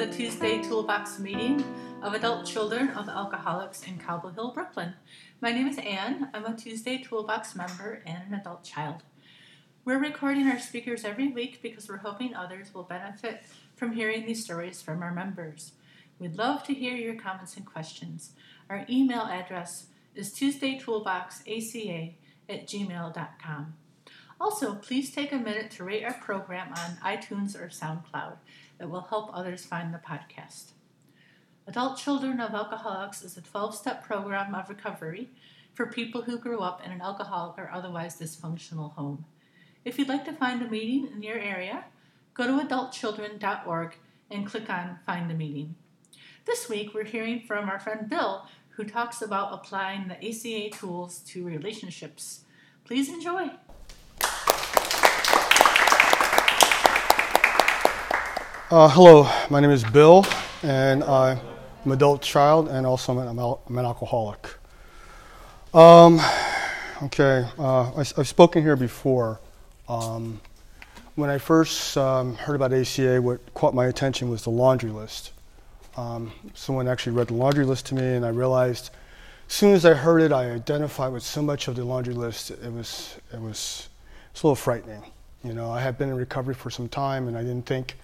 the Tuesday Toolbox meeting of adult children of alcoholics in Cobble Hill, Brooklyn. My name is Anne. I'm a Tuesday Toolbox member and an adult child. We're recording our speakers every week because we're hoping others will benefit from hearing these stories from our members. We'd love to hear your comments and questions. Our email address is tuesdaytoolboxaca at gmail.com. Also, please take a minute to rate our program on iTunes or SoundCloud. It will help others find the podcast. Adult Children of Alcoholics is a 12 step program of recovery for people who grew up in an alcoholic or otherwise dysfunctional home. If you'd like to find a meeting in your area, go to adultchildren.org and click on Find a Meeting. This week, we're hearing from our friend Bill, who talks about applying the ACA tools to relationships. Please enjoy. Uh, hello, my name is Bill, and I'm an adult child, and also I'm, al- I'm an alcoholic. Um, okay, uh, I, have spoken here before. Um, when I first um, heard about ACA, what caught my attention was the laundry list. Um, someone actually read the laundry list to me, and I realized as soon as I heard it, I identified with so much of the laundry list. It was it was, it was a little frightening. You know, I had been in recovery for some time, and I didn't think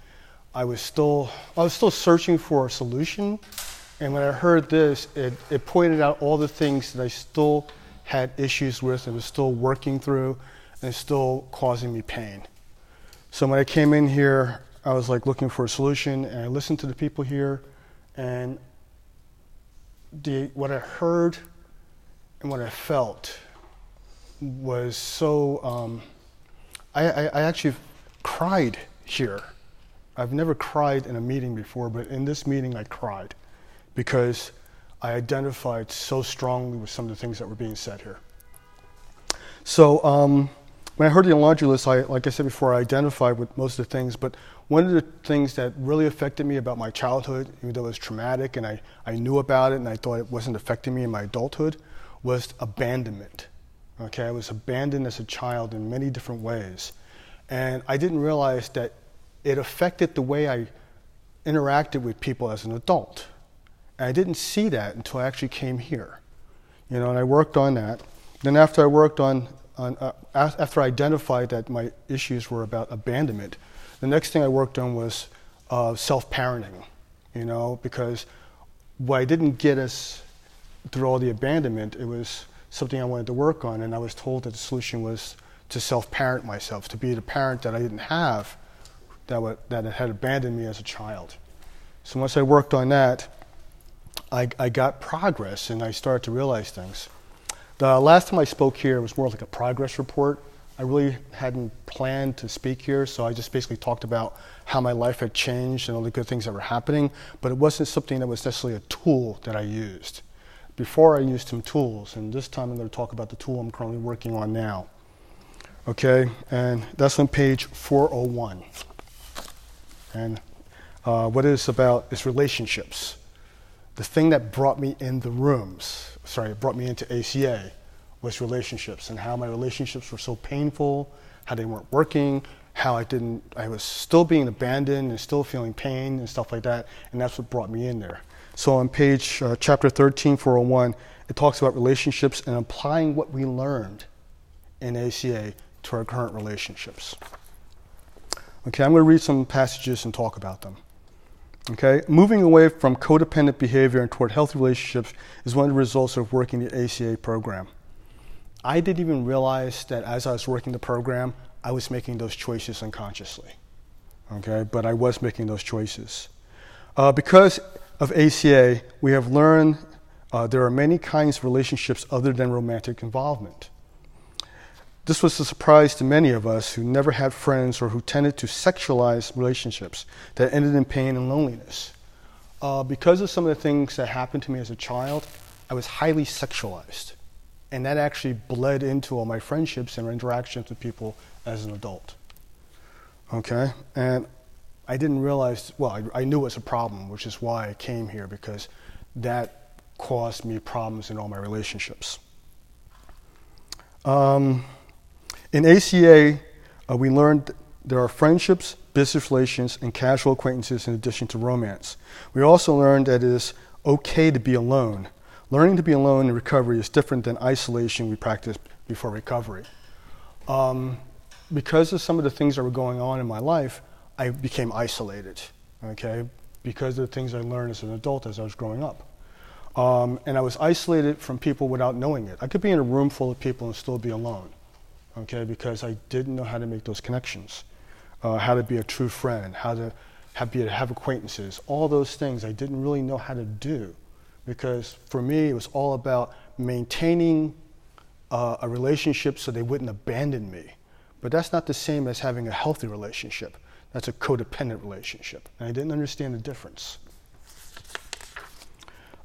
I was still I was still searching for a solution, and when I heard this, it, it pointed out all the things that I still had issues with and was still working through, and still causing me pain. So when I came in here, I was like looking for a solution, and I listened to the people here, and the what I heard and what I felt was so. Um, I, I, I actually cried here I've never cried in a meeting before, but in this meeting I cried because I identified so strongly with some of the things that were being said here. So um, when I heard the laundry list, I, like I said before, I identified with most of the things, but one of the things that really affected me about my childhood, even though it was traumatic and I, I knew about it and I thought it wasn't affecting me in my adulthood, was abandonment. Okay, I was abandoned as a child in many different ways. And I didn't realize that it affected the way I interacted with people as an adult. And I didn't see that until I actually came here. You know, and I worked on that. Then after I worked on, on uh, after I identified that my issues were about abandonment, the next thing I worked on was uh, self-parenting. You know, because what I didn't get us through all the abandonment, it was something I wanted to work on, and I was told that the solution was to self-parent myself, to be the parent that I didn't have that, that had abandoned me as a child. So once I worked on that, I, I got progress and I started to realize things. The last time I spoke here was more like a progress report. I really hadn't planned to speak here, so I just basically talked about how my life had changed and all the good things that were happening, but it wasn't something that was necessarily a tool that I used. Before I used some tools, and this time I'm going to talk about the tool I'm currently working on now. Okay, and that's on page 401. And uh, what it's about is relationships. The thing that brought me in the rooms, sorry, brought me into ACA was relationships and how my relationships were so painful, how they weren't working, how I didn't, I was still being abandoned and still feeling pain and stuff like that. And that's what brought me in there. So on page, uh, chapter 13, 401, it talks about relationships and applying what we learned in ACA to our current relationships. Okay, I'm going to read some passages and talk about them. Okay, moving away from codependent behavior and toward healthy relationships is one of the results of working the ACA program. I didn't even realize that as I was working the program, I was making those choices unconsciously. Okay, but I was making those choices. Uh, because of ACA, we have learned uh, there are many kinds of relationships other than romantic involvement. This was a surprise to many of us who never had friends or who tended to sexualize relationships that ended in pain and loneliness. Uh, because of some of the things that happened to me as a child, I was highly sexualized. And that actually bled into all my friendships and interactions with people as an adult. Okay? And I didn't realize, well, I, I knew it was a problem, which is why I came here, because that caused me problems in all my relationships. Um, in ACA, uh, we learned there are friendships business relations, and casual acquaintances in addition to romance. We also learned that it is okay to be alone. Learning to be alone in recovery is different than isolation we practiced before recovery. Um, because of some of the things that were going on in my life, I became isolated, okay, because of the things I learned as an adult as I was growing up. Um, and I was isolated from people without knowing it. I could be in a room full of people and still be alone, okay, because I didn't know how to make those connections, uh, how to be a true friend, how to have, be, have acquaintances, all those things I didn't really know how to do. Because for me, it was all about maintaining uh, a relationship so they wouldn't abandon me. But that's not the same as having a healthy relationship. That's a codependent relationship. And I didn't understand the difference.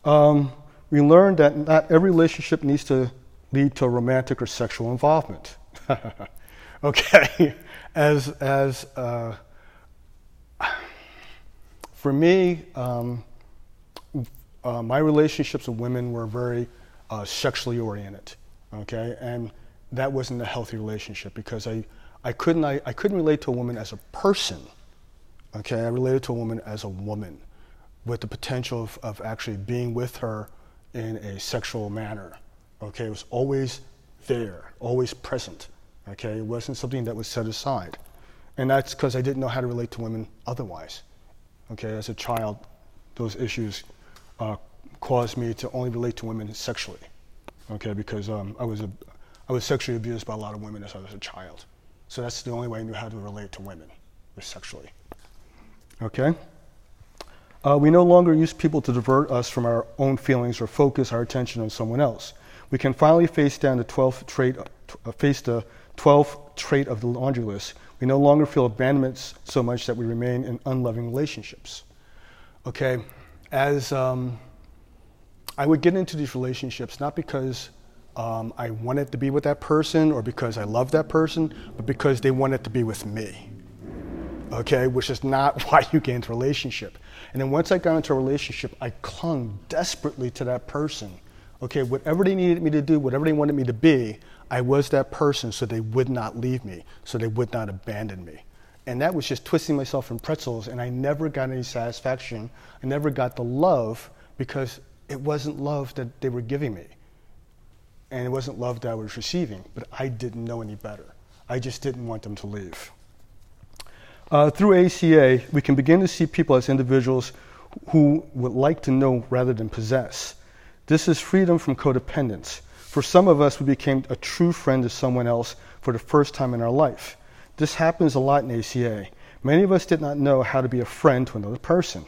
Um, we learned that not every relationship needs to lead to romantic or sexual involvement. okay, as as uh, for me, um, uh, my relationships with women were very uh, sexually oriented. Okay, and that wasn't a healthy relationship because I, I couldn't I, I couldn't relate to a woman as a person. Okay, I related to a woman as a woman with the potential of, of actually being with her in a sexual manner. Okay, it was always there, always present. Okay, it wasn't something that was set aside. And that's because I didn't know how to relate to women otherwise. Okay, as a child, those issues uh, caused me to only relate to women sexually. Okay, because um, I, was a, I was sexually abused by a lot of women as I was a child. So that's the only way I knew how to relate to women, was sexually. Okay? Uh, we no longer use people to divert us from our own feelings or focus our attention on someone else. We can finally face down the 12th trait, face the 12th trait of the laundry list. We no longer feel abandonment so much that we remain in unloving relationships. Okay, as um, I would get into these relationships not because um, I wanted to be with that person or because I loved that person, but because they wanted to be with me okay, which is not why you get into a relationship. And then once I got into a relationship, I clung desperately to that person. Okay, whatever they needed me to do, whatever they wanted me to be, I was that person so they would not leave me, so they would not abandon me. And that was just twisting myself in pretzels, and I never got any satisfaction. I never got the love because it wasn't love that they were giving me. And it wasn't love that I was receiving, but I didn't know any better. I just didn't want them to leave. Uh, through ACA, we can begin to see people as individuals who would like to know rather than possess. This is freedom from codependence. For some of us, we became a true friend to someone else for the first time in our life. This happens a lot in ACA. Many of us did not know how to be a friend to another person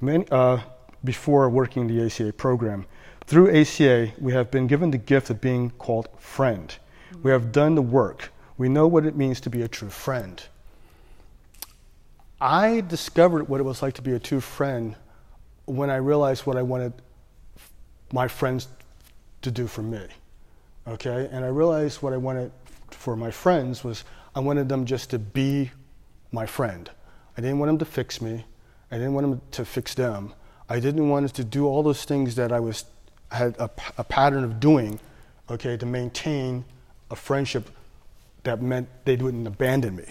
Many, uh, before working the ACA program. Through ACA, we have been given the gift of being called friend. We have done the work. We know what it means to be a true friend. I discovered what it was like to be a true friend when I realized what I wanted my friends to do for me. Okay? And I realized what I wanted for my friends was I wanted them just to be my friend. I didn't want them to fix me. I didn't want them to fix them. I didn't want to do all those things that I was had a, a pattern of doing, okay, to maintain a friendship that meant they wouldn't abandon me.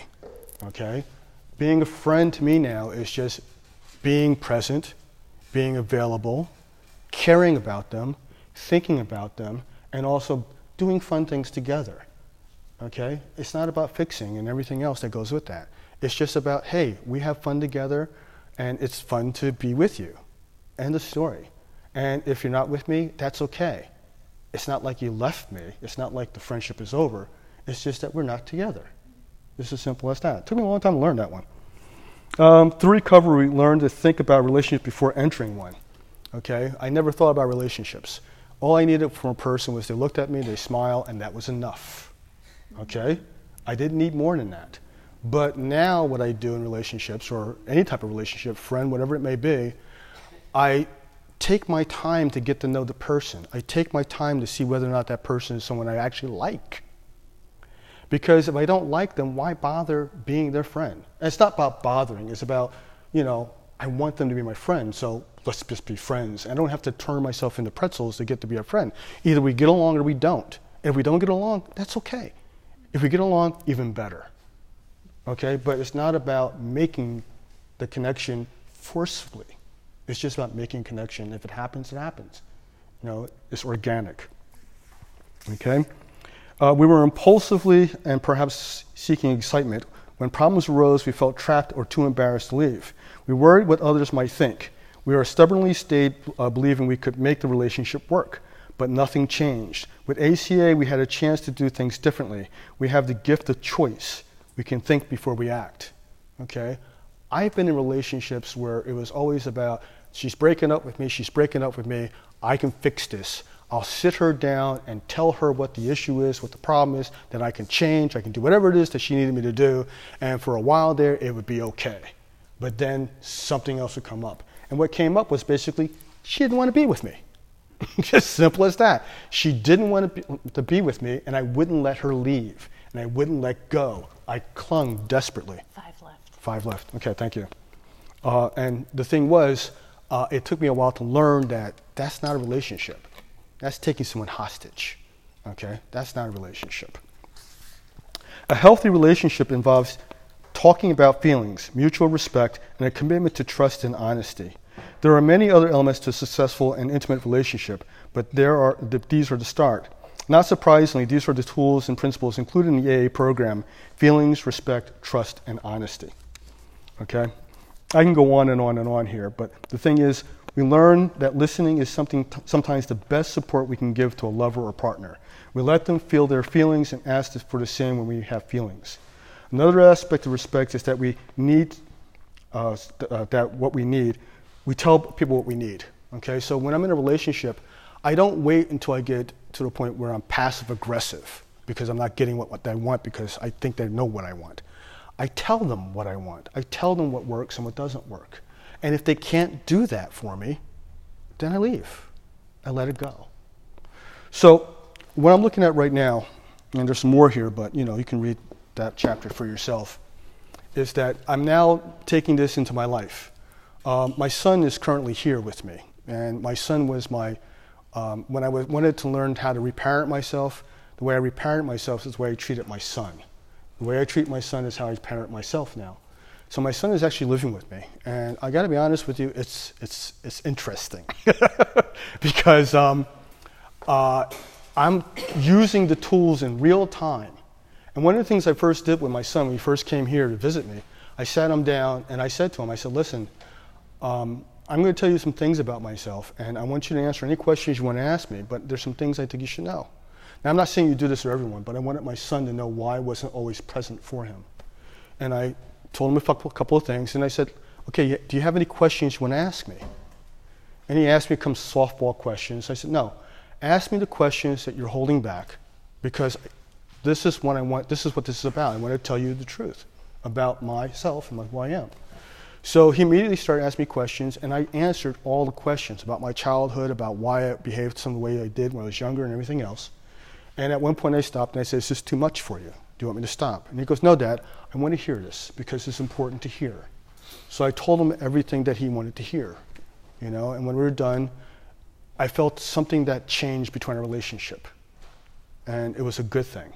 Okay? being a friend to me now is just being present, being available, caring about them, thinking about them, and also doing fun things together. Okay? It's not about fixing and everything else that goes with that. It's just about, hey, we have fun together and it's fun to be with you. End of story. And if you're not with me, that's okay. It's not like you left me. It's not like the friendship is over. It's just that we're not together. It's as simple as that. It took me a long time to learn that one. Um, through recovery, we learned to think about relationships before entering one. Okay? I never thought about relationships. All I needed from a person was they looked at me, they smiled, and that was enough. Okay? I didn't need more than that. But now, what I do in relationships, or any type of relationship, friend, whatever it may be, I take my time to get to know the person. I take my time to see whether or not that person is someone I actually like. Because if I don't like them, why bother being their friend? And it's not about bothering, it's about, you know, I want them to be my friend, so let's just be friends. I don't have to turn myself into pretzels to get to be a friend. Either we get along or we don't. If we don't get along, that's okay. If we get along, even better. Okay? But it's not about making the connection forcefully. It's just about making connection. If it happens, it happens. You know, it's organic. Okay? Uh, we were impulsively and perhaps seeking excitement. When problems arose, we felt trapped or too embarrassed to leave. We worried what others might think. We are stubbornly stayed uh, believing we could make the relationship work, but nothing changed. With ACA, we had a chance to do things differently. We have the gift of choice. We can think before we act. Okay? I've been in relationships where it was always about she's breaking up with me, she's breaking up with me, I can fix this. I'll sit her down and tell her what the issue is, what the problem is, that I can change, I can do whatever it is that she needed me to do, and for a while there it would be okay. But then something else would come up. And what came up was basically she didn't want to be with me. Just simple as that. She didn't want to be, to be with me, and I wouldn't let her leave, and I wouldn't let go. I clung desperately. Five left. Five left. Okay, thank you. Uh, and the thing was, uh, it took me a while to learn that that's not a relationship. That's taking someone hostage. Okay? That's not a relationship. A healthy relationship involves talking about feelings, mutual respect, and a commitment to trust and honesty. There are many other elements to a successful and intimate relationship, but there are, these are the start. Not surprisingly, these are the tools and principles included in the AA program feelings, respect, trust, and honesty. Okay? I can go on and on and on here, but the thing is, we learn that listening is something t- sometimes the best support we can give to a lover or partner. We let them feel their feelings and ask for the same when we have feelings. Another aspect of respect is that we need uh, uh, that what we need. We tell people what we need. Okay, so when I'm in a relationship, I don't wait until I get to the point where I'm passive aggressive because I'm not getting what, what I want because I think they know what I want. I tell them what I want. I tell them what works and what doesn't work. And if they can't do that for me, then I leave. I let it go. So what I'm looking at right now, and there's some more here, but you know, you can read that chapter for yourself, is that I'm now taking this into my life. Um, my son is currently here with me, and my son was my, um, when I was, wanted to learn how to reparent myself, the way I reparent myself is the way I treated my son. The way I treat my son is how I parent myself now. So my son is actually living with me, and I got to be honest with you, it's it's it's interesting because um, uh, I'm using the tools in real time. And one of the things I first did with my son when he first came here to visit me, I sat him down and I said to him, I said, "Listen, um, I'm going to tell you some things about myself, and I want you to answer any questions you want to ask me. But there's some things I think you should know." Now, I'm not saying you do this for everyone, but I wanted my son to know why I wasn't always present for him. And I told him a couple of things, and I said, okay, do you have any questions you want to ask me? And he asked me some softball questions. I said, no, ask me the questions that you're holding back because this is what I want, this is what this is about. I want to tell you the truth about myself and who I am. So he immediately started asking me questions, and I answered all the questions about my childhood, about why I behaved some the way I did when I was younger, and everything else. And at one point I stopped and I said, Is this too much for you? Do you want me to stop? And he goes, No, Dad, I want to hear this because it's important to hear. So I told him everything that he wanted to hear, you know, and when we were done, I felt something that changed between our relationship. And it was a good thing.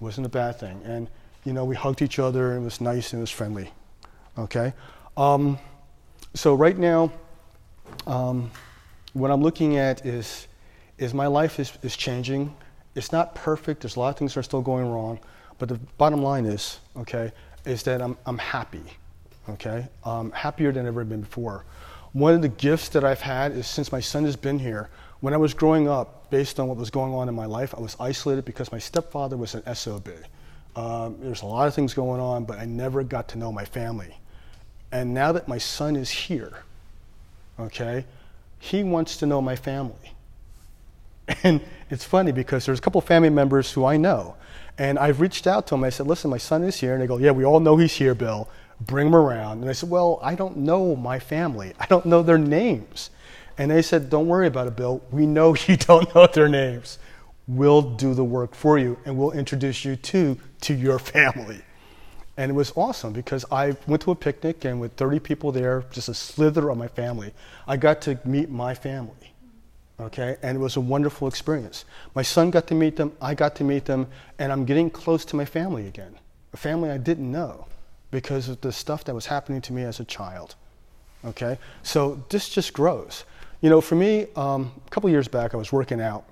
Wasn't a bad thing. And, you know, we hugged each other and it was nice and it was friendly. Okay? Um, so right now, um, what I'm looking at is, is my life is, is changing. It's not perfect. There's a lot of things that are still going wrong. But the bottom line is, okay, is that I'm, I'm happy, okay? I'm happier than I've ever been before. One of the gifts that I've had is since my son has been here, when I was growing up, based on what was going on in my life, I was isolated because my stepfather was an SOB. Um, there's a lot of things going on, but I never got to know my family. And now that my son is here, okay, he wants to know my family. And it's funny because there's a couple family members who I know, and I've reached out to them. I said, listen, my son is here. And they go, yeah, we all know he's here, Bill. Bring him around. And I said, well, I don't know my family. I don't know their names. And they said, don't worry about it, Bill. We know you don't know their names. We'll do the work for you and we'll introduce you to, to your family. And it was awesome because I went to a picnic and with 30 people there, just a slither of my family, I got to meet my family okay? And it was a wonderful experience. My son got to meet them, I got to meet them, and I'm getting close to my family again, a family I didn't know, because of the stuff that was happening to me as a child. Okay? So this just grows. You know, for me, um, a couple years back, I was working out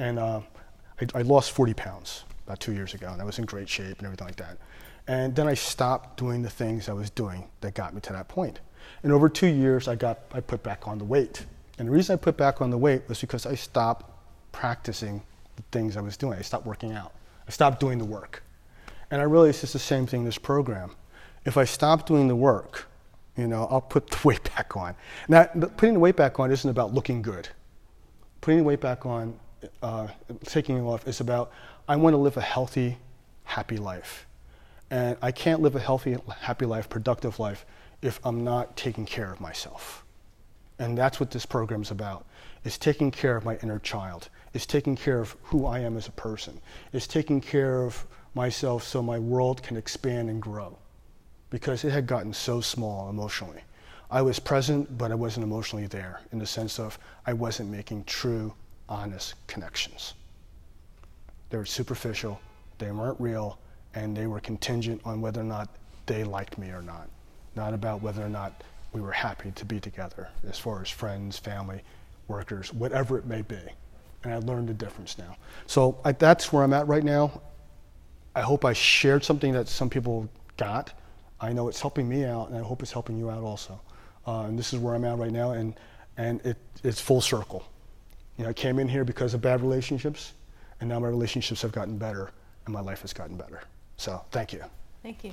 and uh, I, I lost 40 pounds about two years ago, and I was in great shape and everything like that. And then I stopped doing the things I was doing that got me to that point. And over two years, I got I put back on the weight. And the reason I put back on the weight was because I stopped practicing the things I was doing. I stopped working out. I stopped doing the work. And I realized it's the same thing in this program. If I stop doing the work, you know, I'll put the weight back on. Now, putting the weight back on isn't about looking good. Putting the weight back on, uh, taking it off, is about I want to live a healthy, happy life. And I can't live a healthy, happy life, productive life, if I'm not taking care of myself. And that's what this program's about, is taking care of my inner child, is taking care of who I am as a person, is taking care of myself so my world can expand and grow. Because it had gotten so small emotionally. I was present, but I wasn't emotionally there in the sense of I wasn't making true, honest connections. They were superficial, they weren't real, and they were contingent on whether or not they liked me or not, not about whether or not we were happy to be together as far as friends, family, workers, whatever it may be. And I learned the difference now. So I, that's where I'm at right now. I hope I shared something that some people got. I know it's helping me out, and I hope it's helping you out also. Uh, and this is where I'm at right now, and, and it, it's full circle. You know, I came in here because of bad relationships, and now my relationships have gotten better, and my life has gotten better. So thank you. Thank you.